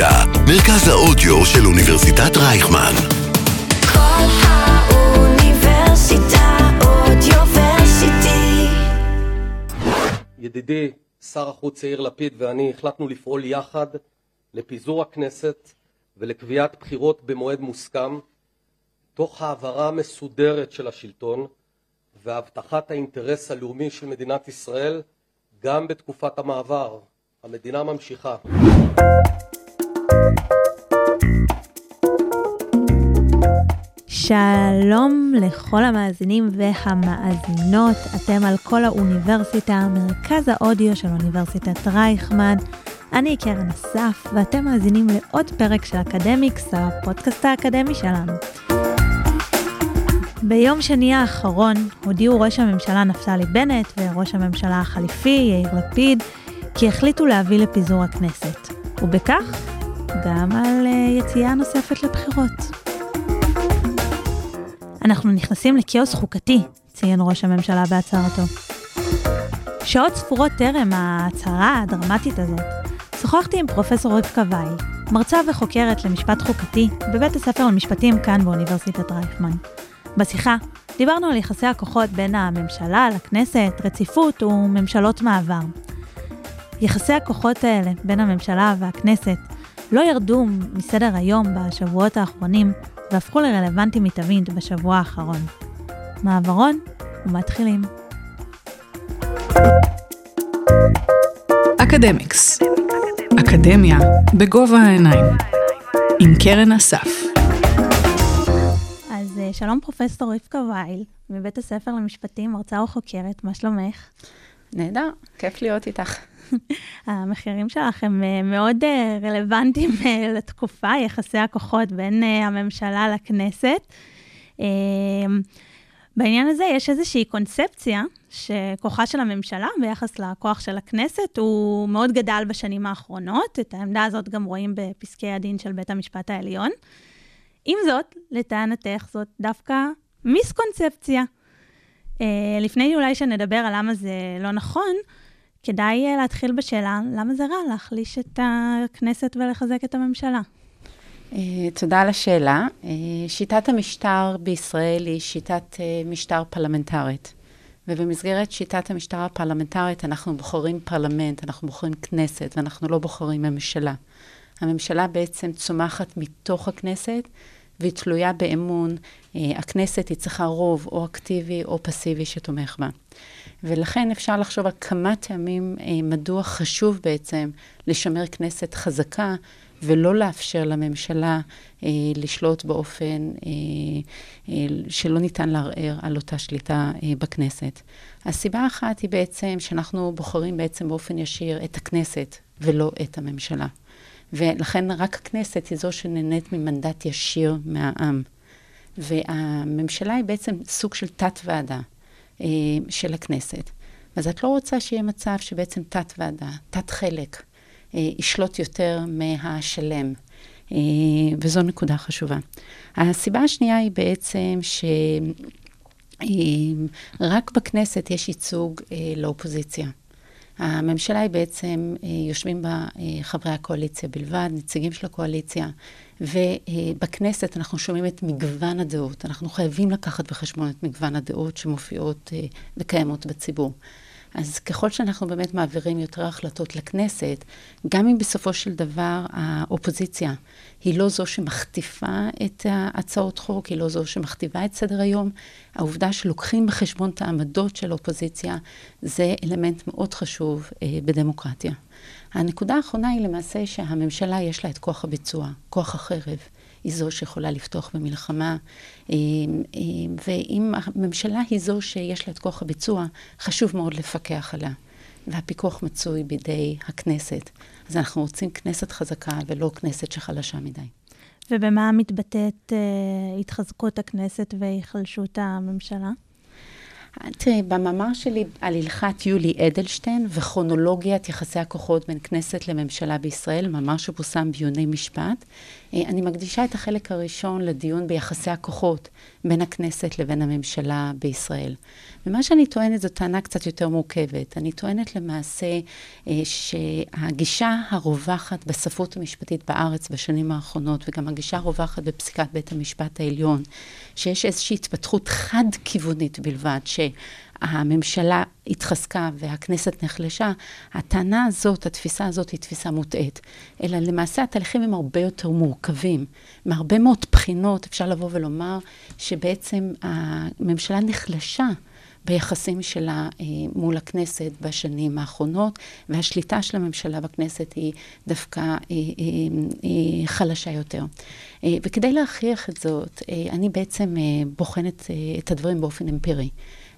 אוניברסיטה, מרכז האודיו של אוניברסיטת רייכמן. כל האוניברסיטה אודיוורסיטי. ידידי שר החוץ יאיר לפיד ואני החלטנו לפעול יחד לפיזור הכנסת ולקביעת בחירות במועד מוסכם, תוך העברה מסודרת של השלטון והבטחת האינטרס הלאומי של מדינת ישראל גם בתקופת המעבר. המדינה ממשיכה. שלום לכל המאזינים והמאזינות, אתם על כל האוניברסיטה, מרכז האודיו של אוניברסיטת רייכמן. אני קרן אסף, ואתם מאזינים לעוד פרק של אקדמיקס, הפודקאסט האקדמי שלנו. ביום שני האחרון הודיעו ראש הממשלה נפתלי בנט וראש הממשלה החליפי יאיר לפיד כי החליטו להביא לפיזור הכנסת, ובכך גם על אה, יציאה נוספת לבחירות. אנחנו נכנסים לכאוס חוקתי, ציין ראש הממשלה בהצהרתו. שעות ספורות טרם ההצהרה הדרמטית הזאת, שוחחתי עם פרופסור רבקה וייל, מרצה וחוקרת למשפט חוקתי בבית הספר למשפטים כאן באוניברסיטת רייכמן. בשיחה דיברנו על יחסי הכוחות בין הממשלה לכנסת, רציפות וממשלות מעבר. יחסי הכוחות האלה בין הממשלה והכנסת לא ירדו מסדר היום בשבועות האחרונים והפכו לרלוונטיים מתמיד בשבוע האחרון. מעברון ומתחילים. אקדמיקס. אקדמיה בגובה העיניים. עם קרן אסף. אז אה, שלום פרופסור רבקה וייל, מבית הספר למשפטים, מרצה וחוקרת, מה שלומך? נהדר, כיף להיות איתך. המחירים שלך הם אה, מאוד אה, רלוונטיים אה, לתקופה, יחסי הכוחות בין הממשלה לכנסת. בעניין הזה יש איזושהי קונספציה שכוחה של הממשלה ביחס לכוח של הכנסת הוא מאוד גדל בשנים האחרונות. את העמדה הזאת גם רואים בפסקי הדין של בית המשפט העליון. עם זאת, לטענתך זאת דווקא מיסקונספציה. לפני אולי שנדבר על למה זה לא נכון, כדאי אה, להתחיל בשאלה, למה זה רע להחליש את הכנסת ולחזק את הממשלה? Uh, תודה על השאלה. Uh, שיטת המשטר בישראל היא שיטת משטר פרלמנטרית. ובמסגרת שיטת המשטר הפרלמנטרית אנחנו בוחרים פרלמנט, אנחנו בוחרים כנסת, ואנחנו לא בוחרים ממשלה. הממשלה בעצם צומחת מתוך הכנסת, והיא תלויה באמון. Uh, הכנסת היא צריכה רוב או אקטיבי או פסיבי שתומך בה. ולכן אפשר לחשוב על כמה טעמים אה, מדוע חשוב בעצם לשמר כנסת חזקה ולא לאפשר לממשלה אה, לשלוט באופן אה, אה, שלא ניתן לערער על אותה שליטה אה, בכנסת. הסיבה האחת היא בעצם שאנחנו בוחרים בעצם באופן ישיר את הכנסת ולא את הממשלה. ולכן רק הכנסת היא זו שנהנית ממנדט ישיר מהעם. והממשלה היא בעצם סוג של תת-ועדה. אה, של הכנסת. אז את לא רוצה שיהיה מצב שבעצם תת-ועדה, תת-חלק, אה, ישלוט יותר מהשלם. אה, וזו נקודה חשובה. הסיבה השנייה היא בעצם שרק בכנסת יש ייצוג לאופוזיציה. הממשלה היא בעצם, יושבים בה חברי הקואליציה בלבד, נציגים של הקואליציה, ובכנסת אנחנו שומעים את מגוון הדעות. אנחנו חייבים לקחת בחשבון את מגוון הדעות שמופיעות אה, וקיימות בציבור. אז ככל שאנחנו באמת מעבירים יותר החלטות לכנסת, גם אם בסופו של דבר האופוזיציה היא לא זו שמכתיבה את הצעות חוק, היא לא זו שמכתיבה את סדר היום, העובדה שלוקחים בחשבון את העמדות של האופוזיציה, זה אלמנט מאוד חשוב אה, בדמוקרטיה. הנקודה האחרונה היא למעשה שהממשלה יש לה את כוח הביצוע, כוח החרב. היא זו שיכולה לפתוח במלחמה, אה, אה, ואם הממשלה היא זו שיש לה את כוח הביצוע, חשוב מאוד לפקח עליה. והפיקוח מצוי בידי הכנסת. אז אנחנו רוצים כנסת חזקה ולא כנסת שחלשה מדי. ובמה מתבטאת אה, התחזקות הכנסת והיחלשות הממשלה? תראי, במאמר שלי על הלכת יולי אדלשטיין וכרונולוגיית יחסי הכוחות בין כנסת לממשלה בישראל, מאמר שפורסם ביוני משפט, אני מקדישה את החלק הראשון לדיון ביחסי הכוחות בין הכנסת לבין הממשלה בישראל. ומה שאני טוענת זו טענה קצת יותר מורכבת. אני טוענת למעשה אה, שהגישה הרווחת בספרות המשפטית בארץ בשנים האחרונות, וגם הגישה הרווחת בפסיקת בית המשפט העליון, שיש איזושהי התפתחות חד-כיוונית בלבד, שהממשלה התחזקה והכנסת נחלשה, הטענה הזאת, התפיסה הזאת היא תפיסה מוטעית. אלא למעשה התהליכים הם הרבה יותר מורכבים. מהרבה מאוד בחינות אפשר לבוא ולומר שבעצם הממשלה נחלשה. ביחסים שלה אה, מול הכנסת בשנים האחרונות, והשליטה של הממשלה בכנסת היא דווקא אה, אה, אה, חלשה יותר. וכדי להכריח את זאת, אני בעצם בוחנת את הדברים באופן אמפירי.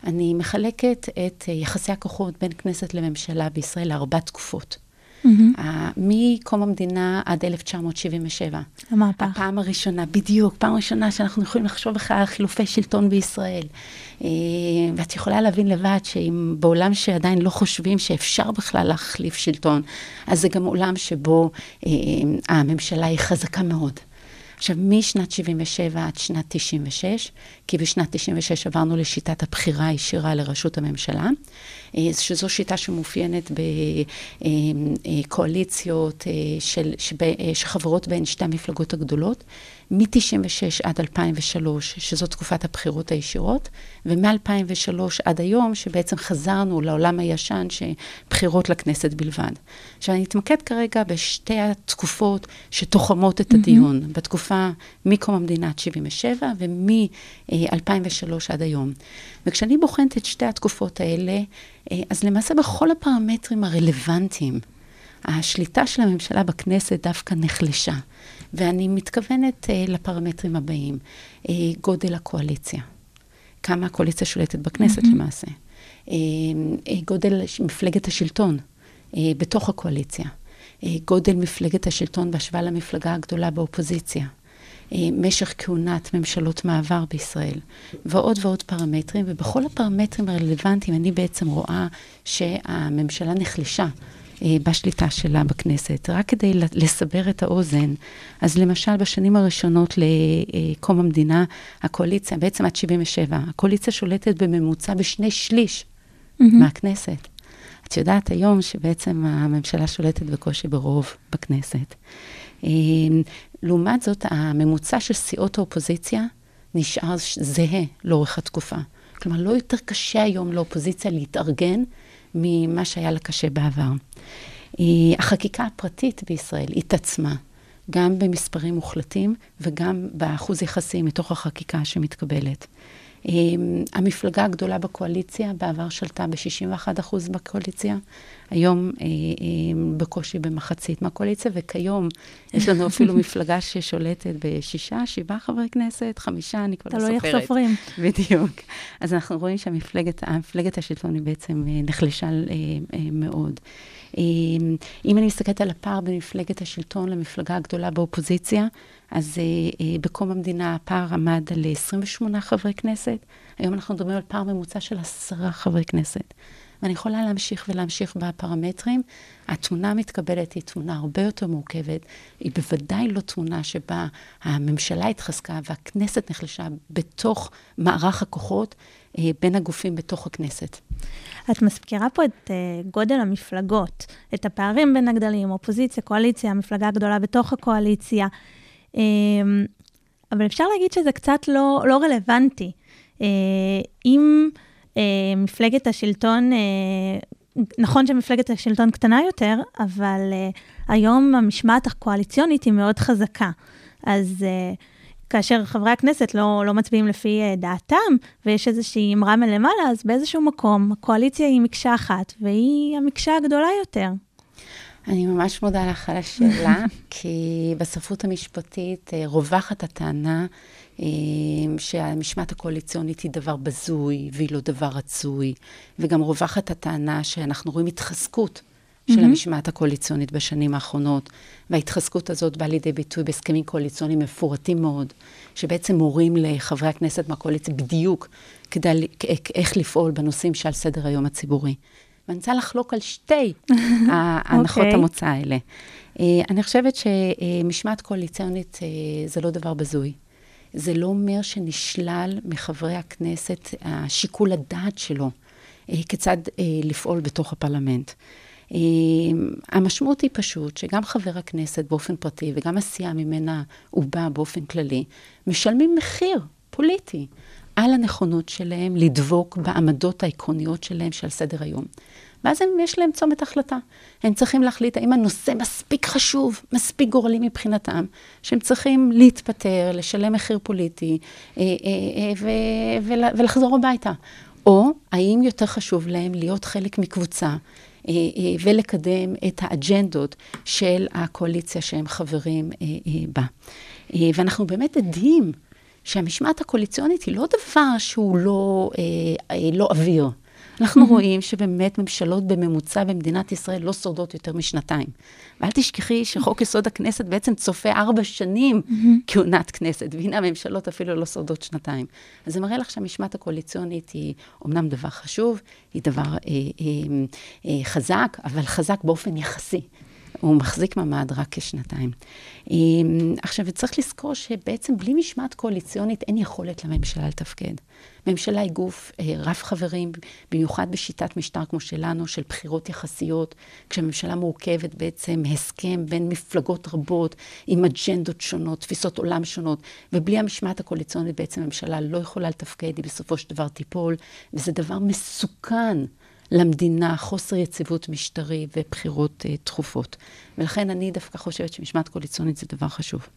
אני מחלקת את אה, יחסי הכוחות בין כנסת לממשלה בישראל לארבע תקופות. מהמם. ה- מקום המדינה עד 1977. המהפך. הפעם הראשונה, בדיוק, פעם ראשונה שאנחנו יכולים לחשוב בכלל על חילופי שלטון בישראל. אה, ואת יכולה להבין לבד שאם בעולם שעדיין לא חושבים שאפשר בכלל להחליף שלטון, אז זה גם עולם שבו אה, הממשלה היא חזקה מאוד. עכשיו, משנת 77 עד שנת 96, כי בשנת 96 עברנו לשיטת הבחירה הישירה לראשות הממשלה, שזו שיטה שמאופיינת בקואליציות של, שב, אה, שחברות בהן שתי המפלגות הגדולות, מ-96 עד 2003, שזו תקופת הבחירות הישירות, ומ-2003 עד היום, שבעצם חזרנו לעולם הישן, שבחירות לכנסת בלבד. עכשיו, אני אתמקד כרגע בשתי התקופות שתוחמות את הדיון, mm-hmm. בתקופה מקום המדינה עד 77 ומ-2003 עד היום. וכשאני בוחנת את שתי התקופות האלה, אה, אז למעשה בכל הפרמטרים הרלוונטיים, השליטה של הממשלה בכנסת דווקא נחלשה. ואני מתכוונת uh, לפרמטרים הבאים, uh, גודל הקואליציה, כמה הקואליציה שולטת בכנסת mm-hmm. למעשה, גודל מפלגת השלטון בתוך הקואליציה, גודל מפלגת השלטון בהשוואה למפלגה הגדולה באופוזיציה. Uh, משך כהונת ממשלות מעבר בישראל, ועוד ועוד פרמטרים, ובכל הפרמטרים הרלוונטיים אני בעצם רואה שהממשלה נחלשה אה, בשליטה שלה בכנסת. רק כדי לסבר את האוזן, אז למשל בשנים הראשונות לקום המדינה, הקואליציה, בעצם עד 77, הקואליציה שולטת בממוצע בשני שליש Mm-hmm. מהכנסת. את יודעת היום שבעצם הממשלה שולטת בקושי ברוב בכנסת. אה, לעומת זאת, הממוצע של סיעות האופוזיציה נשאר זהה לאורך התקופה. כלומר, לא יותר קשה היום לאופוזיציה להתארגן ממה שהיה לה קשה בעבר. אה, החקיקה הפרטית בישראל התעצמה, גם במספרים מוחלטים וגם באחוז יחסי מתוך החקיקה שמתקבלת. אה, המפלגה הגדולה בקואליציה בעבר שלטה ב-61% בקואליציה, היום אה, אה, בקושי במחצית מהקואליציה, וכיום יש לנו אפילו מפלגה ששולטת בשישה, שבעה חברי כנסת, חמישה, אני כבר לא תלוי סופרת. איך סופרים. בדיוק. אז אנחנו רואים שהמפלגת השלטון היא בעצם אה, נחלשה אה, אה, מאוד. אה, אם אני מסתכלת על הפער בין מפלגת השלטון למפלגה הגדולה באופוזיציה, אז אה, אה, בקום המדינה הפער עמד על 28 חברי כנסת, היום אנחנו מדברים על פער ממוצע של עשרה חברי כנסת. ואני יכולה להמשיך ולהמשיך בפרמטרים. התמונה המתקבלת היא תמונה הרבה יותר מורכבת. היא בוודאי לא תמונה שבה הממשלה התחזקה והכנסת נחלשה בתוך מערך הכוחות אה, בין הגופים בתוך הכנסת. את מזכירה פה את uh, גודל המפלגות, את הפערים בין הגדלים, אופוזיציה, קואליציה, המפלגה הגדולה בתוך הקואליציה. Um, אבל אפשר להגיד שזה קצת לא, לא רלוונטי. Uh, אם מפלגת השלטון, uh, נכון שמפלגת השלטון קטנה יותר, אבל uh, היום המשמעת הקואליציונית היא מאוד חזקה. אז uh, כאשר חברי הכנסת לא, לא מצביעים לפי אה, דעתם, ויש איזושהי אמרה מלמעלה, אז באיזשהו מקום הקואליציה היא מקשה אחת, והיא המקשה הגדולה יותר. אני ממש מודה לך על השאלה, כי בספרות המשפטית אה, רווחת הטענה אה, שהמשמעת הקואליציונית היא דבר בזוי והיא לא דבר רצוי, וגם רווחת הטענה שאנחנו רואים התחזקות של מהמם. המשמעת הקואליציונית בשנים האחרונות, וההתחזקות הזאת באה לידי ביטוי בהסכמים קואליציוניים מפורטים מאוד, שבעצם מורים לחברי הכנסת מהקואליציה בדיוק כדי, איך לפעול בנושאים שעל סדר היום הציבורי. ואני רוצה לחלוק על שתי ההנחות אוקיי. המוצא האלה. אה, אני חושבת שמשמעת קואליציונית אה, זה לא דבר בזוי. זה לא אומר שנשלל מחברי הכנסת השיקול הדעת שלו אה, כיצד אה, לפעול בתוך הפרלמנט. אה, המשמעות היא פשוט שגם חבר הכנסת באופן פרטי וגם הסיעה ממנה הוא בא באופן כללי, משלמים מחיר פוליטי על הנכונות שלהם לדבוק בעמדות העקרוניות שלהם שעל סדר היום. ואז הם, יש להם צומת החלטה. הם צריכים להחליט האם הנושא מספיק חשוב, מספיק גורלי מבחינתם, שהם צריכים להתפטר, לשלם מחיר פוליטי אה, אה, אה, ולחזור הביתה. או האם יותר חשוב להם להיות חלק מקבוצה ולקדם את האג'נדות של הקואליציה שהם חברים בה. ואנחנו באמת עדים שהמשמעת הקואליציונית היא לא דבר שהוא לא, לא אוויר. אנחנו רואים שבאמת ממשלות בממוצע במדינת ישראל לא שורדות יותר משנתיים. ואל תשכחי שחוק יסוד הכנסת בעצם צופה ארבע שנים כהונת כנסת, והנה הממשלות אפילו לא שורדות שנתיים. אז זה מראה לך שהמשמעת הקואליציונית היא אומנם דבר חשוב, היא דבר אה, אה, אה, חזק, אבל חזק באופן יחסי. הוא מחזיק מעמד רק כשנתיים. עכשיו, צריך לזכור שבעצם בלי משמעת קואליציונית אין יכולת לממשלה לתפקד. ממשלה היא גוף אה, רב חברים, במיוחד בשיטת משטר כמו שלנו, של בחירות יחסיות, כשהממשלה מורכבת בעצם הסכם בין מפלגות רבות, עם אג'נדות שונות, תפיסות עולם שונות, ובלי המשמעת הקואליציונית בעצם הממשלה לא יכולה לתפקד, היא בסופו של דבר תיפול, וזה דבר מסוכן. למדינה, חוסר יציבות משטרי ובחירות uh, תכופות. ולכן אני דווקא חושבת שמשמעת קואליציונית זה דבר חשוב.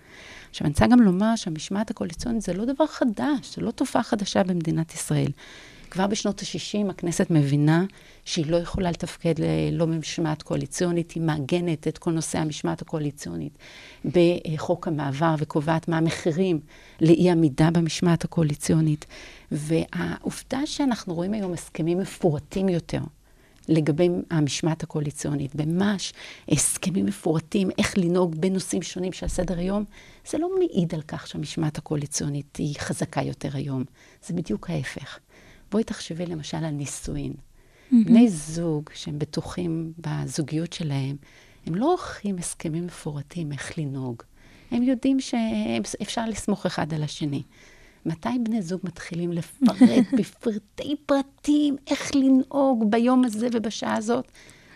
עכשיו, אני רוצה גם לומר שהמשמעת הקואליציונית זה לא דבר חדש, זה לא תופעה חדשה במדינת ישראל. כבר בשנות ה-60 הכנסת מבינה שהיא לא יכולה לתפקד ללא משמעת קואליציונית, היא מעגנת את כל נושא המשמעת הקואליציונית בחוק המעבר וקובעת מה המחירים לאי עמידה במשמעת הקואליציונית. והעובדה שאנחנו רואים היום הסכמים מפורטים יותר לגבי המשמעת הקואליציונית, ממש הסכמים מפורטים, איך לנהוג בנושאים שונים שעל סדר היום, זה לא מעיד על כך שהמשמעת הקואליציונית היא חזקה יותר היום. זה בדיוק ההפך. בואי תחשבי למשל על נישואין. Mm-hmm. בני זוג שהם בטוחים בזוגיות שלהם, הם לא עורכים הסכמים מפורטים איך לנהוג. הם יודעים שאפשר לסמוך אחד על השני. מתי בני זוג מתחילים לפרט בפרטי פרטים איך לנהוג ביום הזה ובשעה הזאת?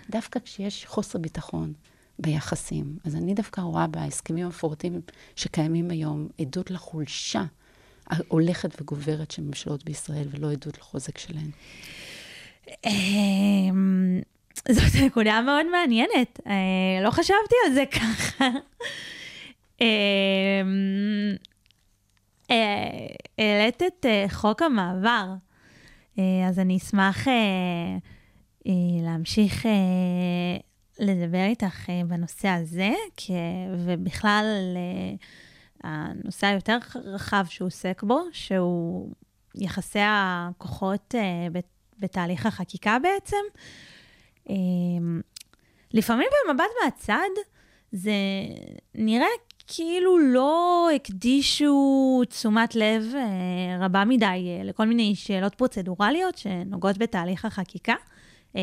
דווקא כשיש חוסר ביטחון ביחסים. אז אני דווקא רואה בהסכמים המפורטים שקיימים היום עדות לחולשה ההולכת וגוברת של ממשלות בישראל, ולא עדות לחוזק שלהן. אמ, זאת נקודה מאוד מעניינת. אה, לא חשבתי על זה ככה. אמ, אה, העלית את אה, חוק המעבר, אז אני אשמח להמשיך לדבר איתך בנושא הזה, ובכלל הנושא היותר רחב שהוא עוסק בו, שהוא יחסי הכוחות אה, בת- בתהליך החקיקה בעצם. אה, לפעמים במבט מהצד, זה נראה כאילו לא הקדישו תשומת לב אה, רבה מדי אה, לכל מיני שאלות פרוצדורליות שנוגעות בתהליך החקיקה, אה,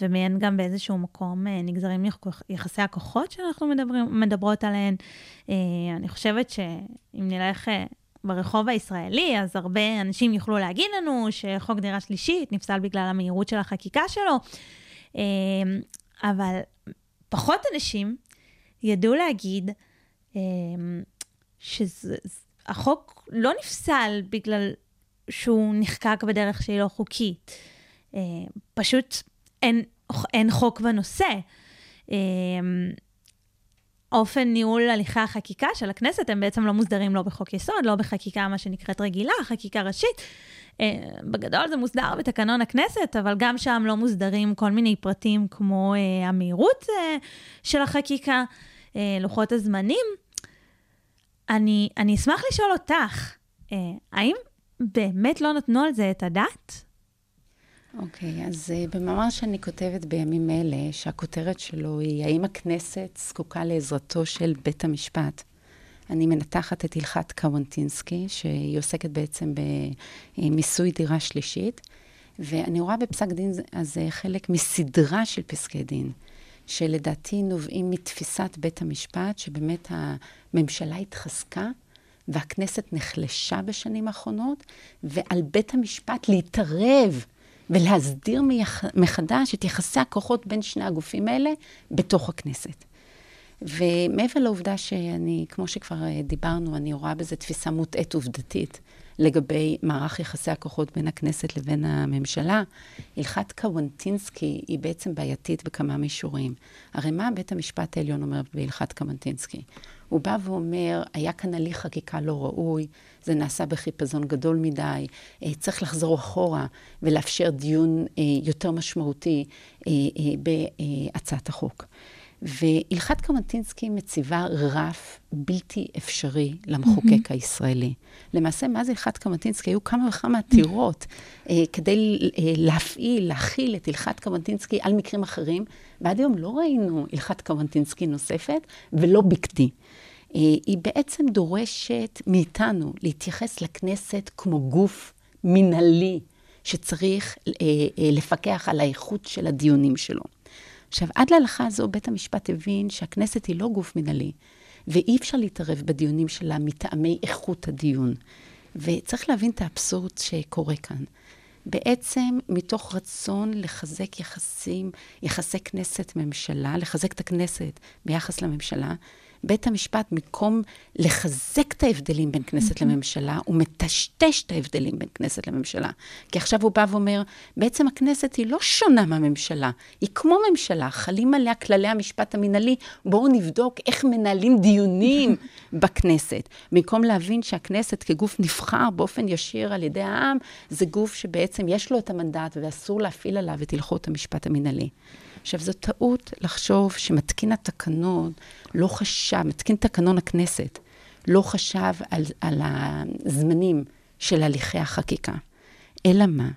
ומהן גם באיזשהו מקום אה, נגזרים יח- יחסי הכוחות שאנחנו מדברים, מדברות עליהן. אה, אני חושבת שאם נלך אה, ברחוב הישראלי, אז הרבה אנשים יוכלו להגיד לנו שחוק דירה שלישית נפסל בגלל המהירות של החקיקה שלו, אבל פחות אנשים ידעו להגיד שהחוק לא נפסל בגלל שהוא נחקק בדרך שהיא לא חוקית. פשוט אין, אין חוק בנושא. אה, אופן ניהול הליכי החקיקה של הכנסת הם בעצם לא מוסדרים לא בחוק יסוד, לא בחקיקה מה שנקראת רגילה, חקיקה ראשית. אה, בגדול זה מוסדר בתקנון הכנסת, אבל גם שם לא מוסדרים כל מיני פרטים כמו אה, המהירות של החקיקה, לוחות הזמנים. אני, אני אשמח לשאול אותך, האם באמת לא נתנו על זה את הדעת? אוקיי, אז uh, במאמר שאני כותבת בימים אלה, שהכותרת שלו היא האם הכנסת זקוקה לעזרתו של בית המשפט. אני מנתחת את הלכת קוונטינסקי, שהיא עוסקת בעצם במיסוי דירה שלישית, ואני רואה בפסק דין הזה חלק מסדרה של פסקי דין, שלדעתי נובעים מתפיסת בית המשפט, שבאמת הממשלה התחזקה והכנסת נחלשה בשנים האחרונות, ועל בית המשפט להתערב ולהסדיר מחדש את יחסי הכוחות בין שני הגופים האלה בתוך הכנסת. ומעבר לעובדה שאני, כמו שכבר דיברנו, אני רואה בזה תפיסה מוטעית עובדתית לגבי מערך יחסי הכוחות בין הכנסת לבין הממשלה, הלכת קוונטינסקי היא בעצם בעייתית בכמה מישורים. הרי מה בית המשפט העליון אומר בהלכת קוונטינסקי? הוא בא ואומר, היה כאן הליך חקיקה לא ראוי, זה נעשה בחיפזון גדול מדי, אה, צריך לחזור אחורה ולאפשר דיון אה, יותר משמעותי אה, בהצעת החוק. והלכת קמטינסקי מציבה רף בלתי אפשרי למחוקק mm-hmm. הישראלי. למעשה, מה זה הלכת קמטינסקי? היו כמה וכמה עתירות אה, כדי אה, להפעיל, להכיל את הלכת קמטינסקי על מקרים אחרים, ועד היום לא ראינו הלכת קמטינסקי נוספת, ולא בכדי. אה, היא בעצם דורשת מאיתנו להתייחס לכנסת כמו גוף מנהלי, שצריך אה, אה, לפקח על האיכות של הדיונים שלו. עכשיו, עד להלכה הזו בית המשפט הבין שהכנסת היא לא גוף מנהלי, ואי אפשר להתערב בדיונים שלה מטעמי איכות הדיון. וצריך להבין את האבסורד שקורה כאן. בעצם מתוך רצון לחזק יחסים, יחסי כנסת-ממשלה, לחזק את הכנסת ביחס לממשלה, בית המשפט, במקום לחזק את ההבדלים בין כנסת mm-hmm. לממשלה, הוא מטשטש את ההבדלים בין כנסת לממשלה. כי עכשיו הוא בא ואומר, בעצם הכנסת היא לא שונה מהממשלה, היא כמו ממשלה, חלים עליה כללי המשפט המינהלי, בואו נבדוק איך מנהלים דיונים בכנסת. במקום להבין שהכנסת כגוף נבחר באופן ישיר על ידי העם, זה גוף שבעצם יש לו את המנדט ואסור להפעיל עליו את הלכות המשפט המינהלי. עכשיו, זו טעות לחשוב שמתקין התקנון לא חשב, מתקין תקנון הכנסת, לא חשב על, על הזמנים של הליכי החקיקה. אלא מה?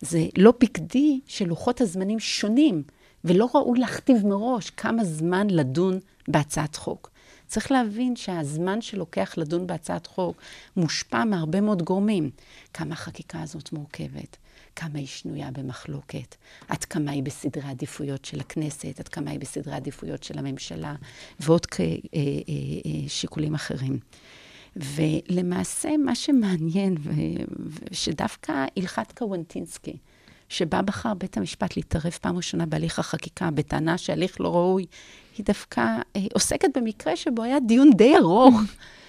זה לא בכדי שלוחות הזמנים שונים, ולא ראוי להכתיב מראש כמה זמן לדון בהצעת חוק. צריך להבין שהזמן שלוקח לדון בהצעת חוק מושפע מהרבה מאוד גורמים. כמה החקיקה הזאת מורכבת, כמה היא שנויה במחלוקת, עד כמה היא בסדרי עדיפויות של הכנסת, עד כמה היא בסדרי עדיפויות של הממשלה, ועוד אה, אה, אה, אחרים. ולמעשה, מה שמעניין, שדווקא הלכת קוונטינסקי, שבה בחר בית המשפט להתערב פעם ראשונה בהליך החקיקה, בטענה שהליך לא ראוי, היא דווקא אה, עוסקת במקרה שבו היה דיון די ארוך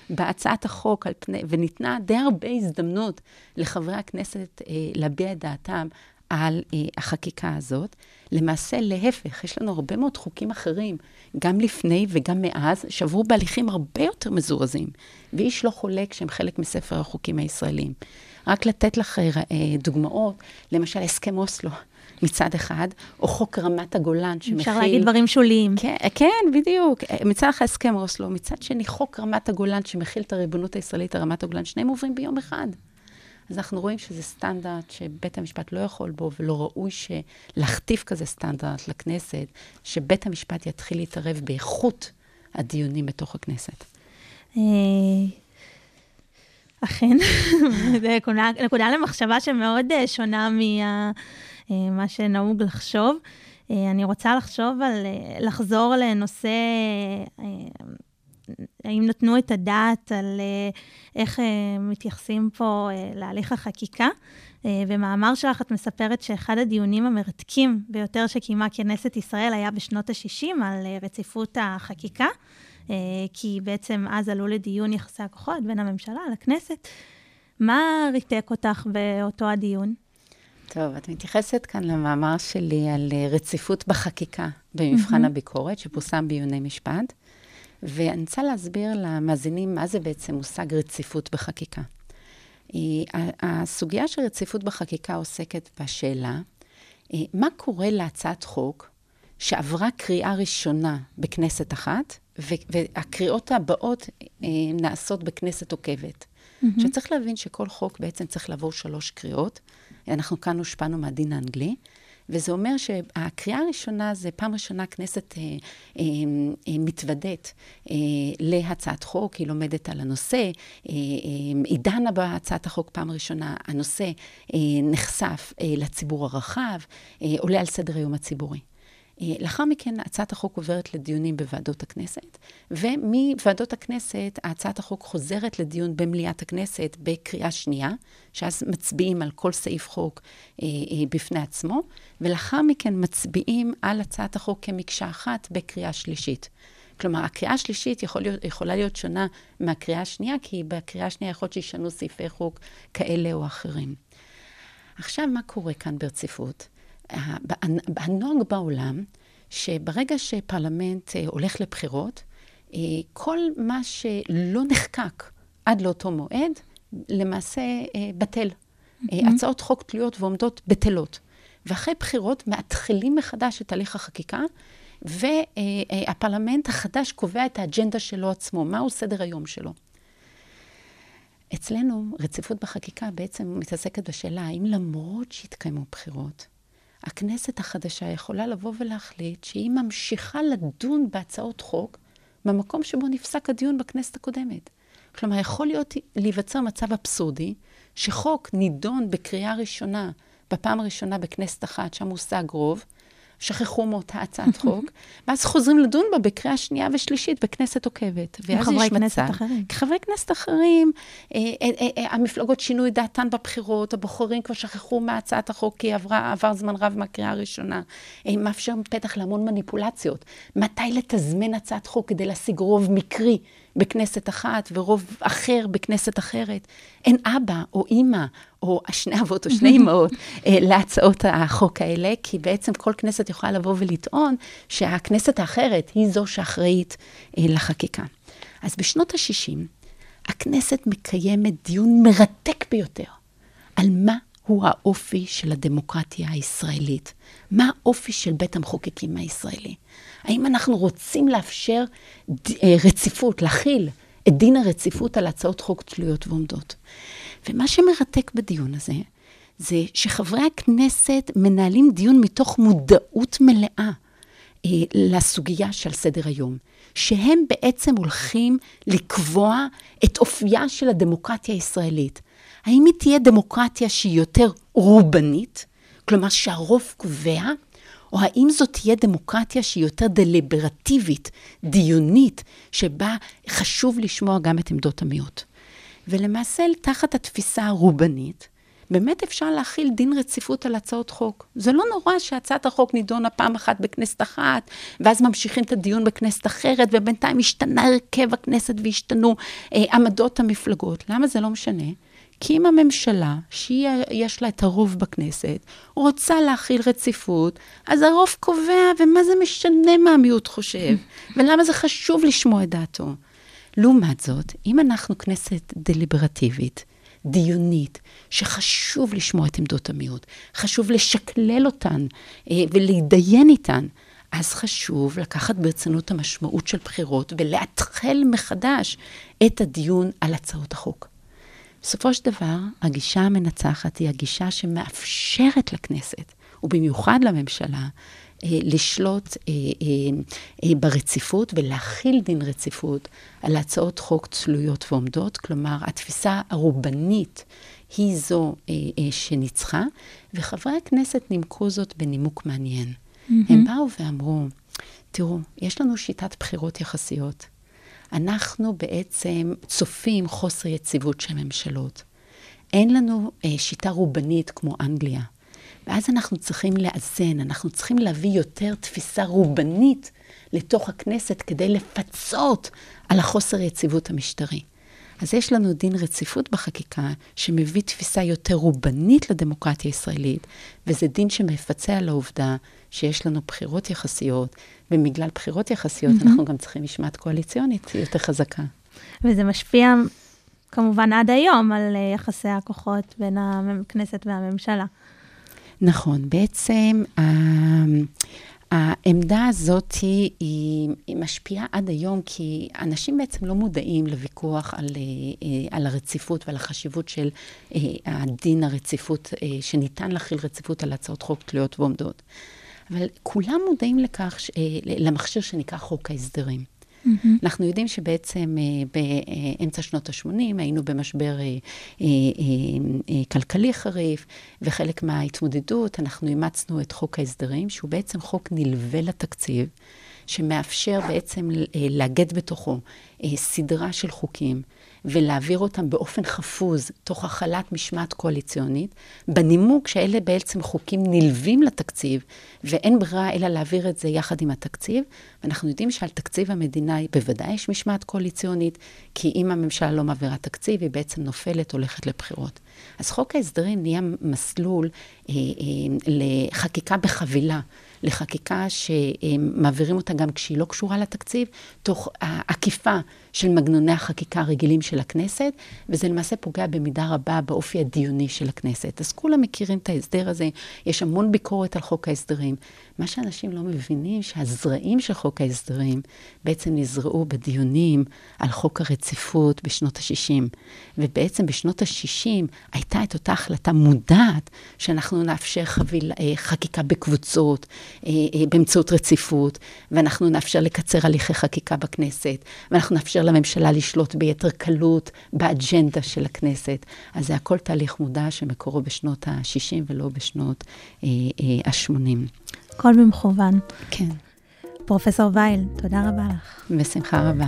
בהצעת החוק, פני, וניתנה די הרבה הזדמנות לחברי הכנסת אה, להביע את דעתם על אה, החקיקה הזאת. למעשה, להפך, יש לנו הרבה מאוד חוקים אחרים, גם לפני וגם מאז, שעברו בהליכים הרבה יותר מזורזים, ואיש לא חולק שהם חלק מספר החוקים הישראלים. רק לתת לך אה, דוגמאות, למשל הסכם אוסלו. מצד אחד, או חוק רמת הגולן שמכיל... אפשר להגיד דברים שוליים. כן, כן, בדיוק. מצד אחד הסכם אוסלו, מצד שני חוק רמת הגולן שמכיל את הריבונות הישראלית על רמת הגולן, שניהם עוברים ביום אחד. אז אנחנו רואים שזה סטנדרט שבית המשפט לא יכול בו, ולא ראוי להכתיב כזה סטנדרט לכנסת, שבית המשפט יתחיל להתערב באיכות הדיונים בתוך הכנסת. אה, אכן, זו נקודה למחשבה שמאוד אה, שונה ממה אה, שנהוג לחשוב. אני רוצה לחשוב על, לחזור לנושא האם נתנו את הדעת על איך מתייחסים פה להליך החקיקה. במאמר שלך את מספרת שאחד הדיונים המרתקים ביותר שקיימה כנסת ישראל היה בשנות ה-60 על רציפות החקיקה, כי בעצם אז עלו לדיון יחסי הכוחות בין הממשלה לכנסת. מה ריתק אותך באותו הדיון? טוב, את מתייחסת כאן למאמר שלי על רציפות בחקיקה במבחן mm-hmm. הביקורת, שפורסם בעיוני משפט. ואני רוצה להסביר למאזינים מה זה בעצם מושג רציפות בחקיקה. הסוגיה של רציפות בחקיקה עוסקת בשאלה, אה, מה קורה להצעת חוק שעברה קריאה ראשונה בכנסת אחת, והקריאות הבאות אה, נעשות בכנסת עוקבת. עכשיו, צריך להבין שכל חוק בעצם צריך לעבור שלוש קריאות. אנחנו כאן הושפענו מהדין האנגלי, וזה אומר שהקריאה הראשונה זה פעם ראשונה הכנסת אה, אה, אה, מתוודית אה, להצעת חוק, היא לומדת על הנושא, אה, אה, היא דנה בהצעת החוק פעם ראשונה, הנושא אה, נחשף אה, לציבור הרחב, אה, עולה על סדר היום הציבורי. אה, לאחר מכן הצעת החוק עוברת לדיונים בוועדות הכנסת, ומוועדות הכנסת הצעת החוק חוזרת לדיון במליאת הכנסת בקריאה שנייה, שאז מצביעים על כל סעיף חוק אה, אה, בפני עצמו, ולאחר מכן מצביעים על הצעת החוק כמקשה אחת בקריאה שלישית. כלומר, הקריאה השלישית יכול להיות, יכולה להיות שונה מהקריאה השנייה, כי בקריאה השנייה יכול להיות שישנו סעיפי חוק כאלה או אחרים. עכשיו, מה קורה כאן ברציפות? הנוהג בעולם, שברגע שפרלמנט אה, הולך לבחירות, אה, כל מה שלא נחקק עד לאותו מועד, למעשה אה, בטל. Mm-hmm. הצעות חוק תלויות ועומדות בטלות. ואחרי בחירות מאתחלים מחדש את הליך החקיקה, והפרלמנט החדש קובע את האג'נדה שלו עצמו, מהו סדר היום שלו. אצלנו, רציפות בחקיקה בעצם מתעסקת בשאלה האם למרות שהתקיימו בחירות, הכנסת החדשה יכולה לבוא ולהחליט שהיא ממשיכה לדון בהצעות חוק במקום שבו נפסק הדיון בכנסת הקודמת. כלומר, יכול להיות להיווצר מצב אבסורדי, שחוק נידון בקריאה ראשונה, בפעם הראשונה בכנסת אחת, שם הושג רוב, שכחו מאותה הצעת חוק, ואז חוזרים לדון בה בקריאה שנייה ושלישית בכנסת עוקבת. ואז יש מצב... כחברי כנסת אחרים, אה, אה, אה, המפלגות שינו את דעתן בבחירות, הבוחרים כבר שכחו מהצעת החוק, כי עברה, עבר זמן רב מהקריאה הראשונה. מאפשר פתח להמון מניפולציות. מתי לתזמן הצעת חוק כדי להשיג רוב מקרי? בכנסת אחת ורוב אחר בכנסת אחרת. אין אבא או אימא או שני אבות או שני אמהות אה, להצעות החוק האלה, כי בעצם כל כנסת יכולה לבוא ולטעון שהכנסת האחרת היא זו שאחראית אה, לחקיקה. אז בשנות ה-60, הכנסת מקיימת דיון מרתק ביותר על מה הוא האופי של הדמוקרטיה הישראלית. מה האופי של בית המחוקקים הישראלי? האם אנחנו רוצים לאפשר אה, רציפות, להכיל את דין הרציפות על הצעות חוק תלויות ועומדות? ומה שמרתק בדיון הזה, זה שחברי הכנסת מנהלים דיון מתוך מודעות מלאה אה, לסוגיה שעל סדר היום. שהם בעצם הולכים לקבוע את אופייה של הדמוקרטיה הישראלית. האם היא תהיה דמוקרטיה שהיא יותר רובנית, כלומר שהרוב קובע, או האם זאת תהיה דמוקרטיה שהיא יותר דליברטיבית, דיונית, שבה חשוב לשמוע גם את עמדות המיעוט. ולמעשה, תחת התפיסה הרובנית, באמת אפשר להכיל דין רציפות על הצעות חוק. זה לא נורא שהצעת החוק נידונה פעם אחת בכנסת אחת, ואז ממשיכים את הדיון בכנסת אחרת, ובינתיים השתנה הרכב הכנסת והשתנו אה, עמדות המפלגות. למה זה לא משנה? כי אם הממשלה, שיש לה את הרוב בכנסת, רוצה להכיל רציפות, אז הרוב קובע, ומה זה משנה מה המיעוט חושב, ולמה זה חשוב לשמוע את דעתו. לעומת זאת, אם אנחנו כנסת דליברטיבית, דיונית, שחשוב לשמוע את עמדות המיעוט, חשוב לשקלל אותן אה, ולהתדיין איתן, אז חשוב לקחת ברצינות המשמעות של בחירות ולאתחל מחדש את הדיון על הצעות החוק. בסופו של דבר, הגישה המנצחת היא הגישה שמאפשרת לכנסת, ובמיוחד לממשלה, אה, לשלוט אה, אה, ברציפות ולהכיל דין רציפות על הצעות חוק צלויות ועומדות. כלומר, התפיסה הרובנית היא זו שניצחה, וחברי הכנסת נימקו זאת בנימוק מעניין. Mm-hmm. הם באו ואמרו, תראו, יש לנו שיטת בחירות יחסיות. אנחנו בעצם צופים חוסר יציבות של ממשלות. אין לנו אה, שיטה רובנית כמו אנגליה. ואז אנחנו צריכים לאזן, אנחנו צריכים להביא יותר תפיסה רובנית לתוך הכנסת כדי לפצות על החוסר יציבות המשטרי. אז יש לנו דין רציפות בחקיקה שמביא תפיסה יותר רובנית לדמוקרטיה הישראלית, וזה דין שמפצה על העובדה שיש לנו בחירות יחסיות, ובגלל בחירות יחסיות mm-hmm. אנחנו גם צריכים משמעת קואליציונית יותר חזקה. וזה משפיע כמובן עד היום על אה, יחסי הכוחות בין הכנסת והממשלה. נכון, בעצם העמדה הזאת היא, היא, משפיעה עד היום, כי אנשים בעצם לא מודעים לוויכוח על, אה, אה, על הרציפות ועל החשיבות של אה, הדין הרציפות, שניתן להכיל רציפות על הצעות חוק תלויות ועומדות. אבל כולם מודעים לכך, למכשיר שנקרא חוק ההסדרים. Mm-hmm. אנחנו יודעים שבעצם אה, באמצע שנות ה-80 היינו במשבר אה, אה, כלכלי חריף, וחלק מההתמודדות, אנחנו אימצנו את חוק ההסדרים, שהוא בעצם חוק נלווה לתקציב, שמאפשר בעצם לאגד בתוכו סדרה של חוקים. ולהעביר אותם באופן חפוז, תוך החלת משמעת קואליציונית, בנימוק שאלה בעצם חוקים נלווים לתקציב, ואין ברירה אלא להעביר את זה יחד עם התקציב. ואנחנו יודעים שעל תקציב המדינה בוודאי יש משמעת קואליציונית, כי אם הממשלה לא מעבירה תקציב, היא בעצם נופלת, הולכת לבחירות. אז חוק ההסדרים נהיה מסלול אה, אה, לחקיקה בחבילה. לחקיקה שמעבירים אותה גם כשהיא לא קשורה לתקציב, תוך עקיפה של מגנוני החקיקה הרגילים של הכנסת, וזה למעשה פוגע במידה רבה באופי הדיוני של הכנסת. אז כולם מכירים את ההסדר הזה, יש המון ביקורת על חוק ההסדרים. מה שאנשים לא מבינים, שהזרעים של חוק ההסדרים בעצם נזרעו בדיונים על חוק הרציפות בשנות ה-60. ובעצם בשנות ה-60 הייתה את אותה החלטה מודעת שאנחנו נאפשר חביל, אה, חקיקה בקבוצות, אה, אה, באמצעות רציפות, ואנחנו נאפשר לקצר הליכי חקיקה בכנסת, ואנחנו נאפשר לממשלה לשלוט ביתר קלות באג'נדה של הכנסת. אז זה הכל תהליך מודע שמקורו בשנות ה-60 ולא בשנות ה-80. הכל במכוון. כן. פרופסור וייל, תודה רבה לך. בשמחה רבה.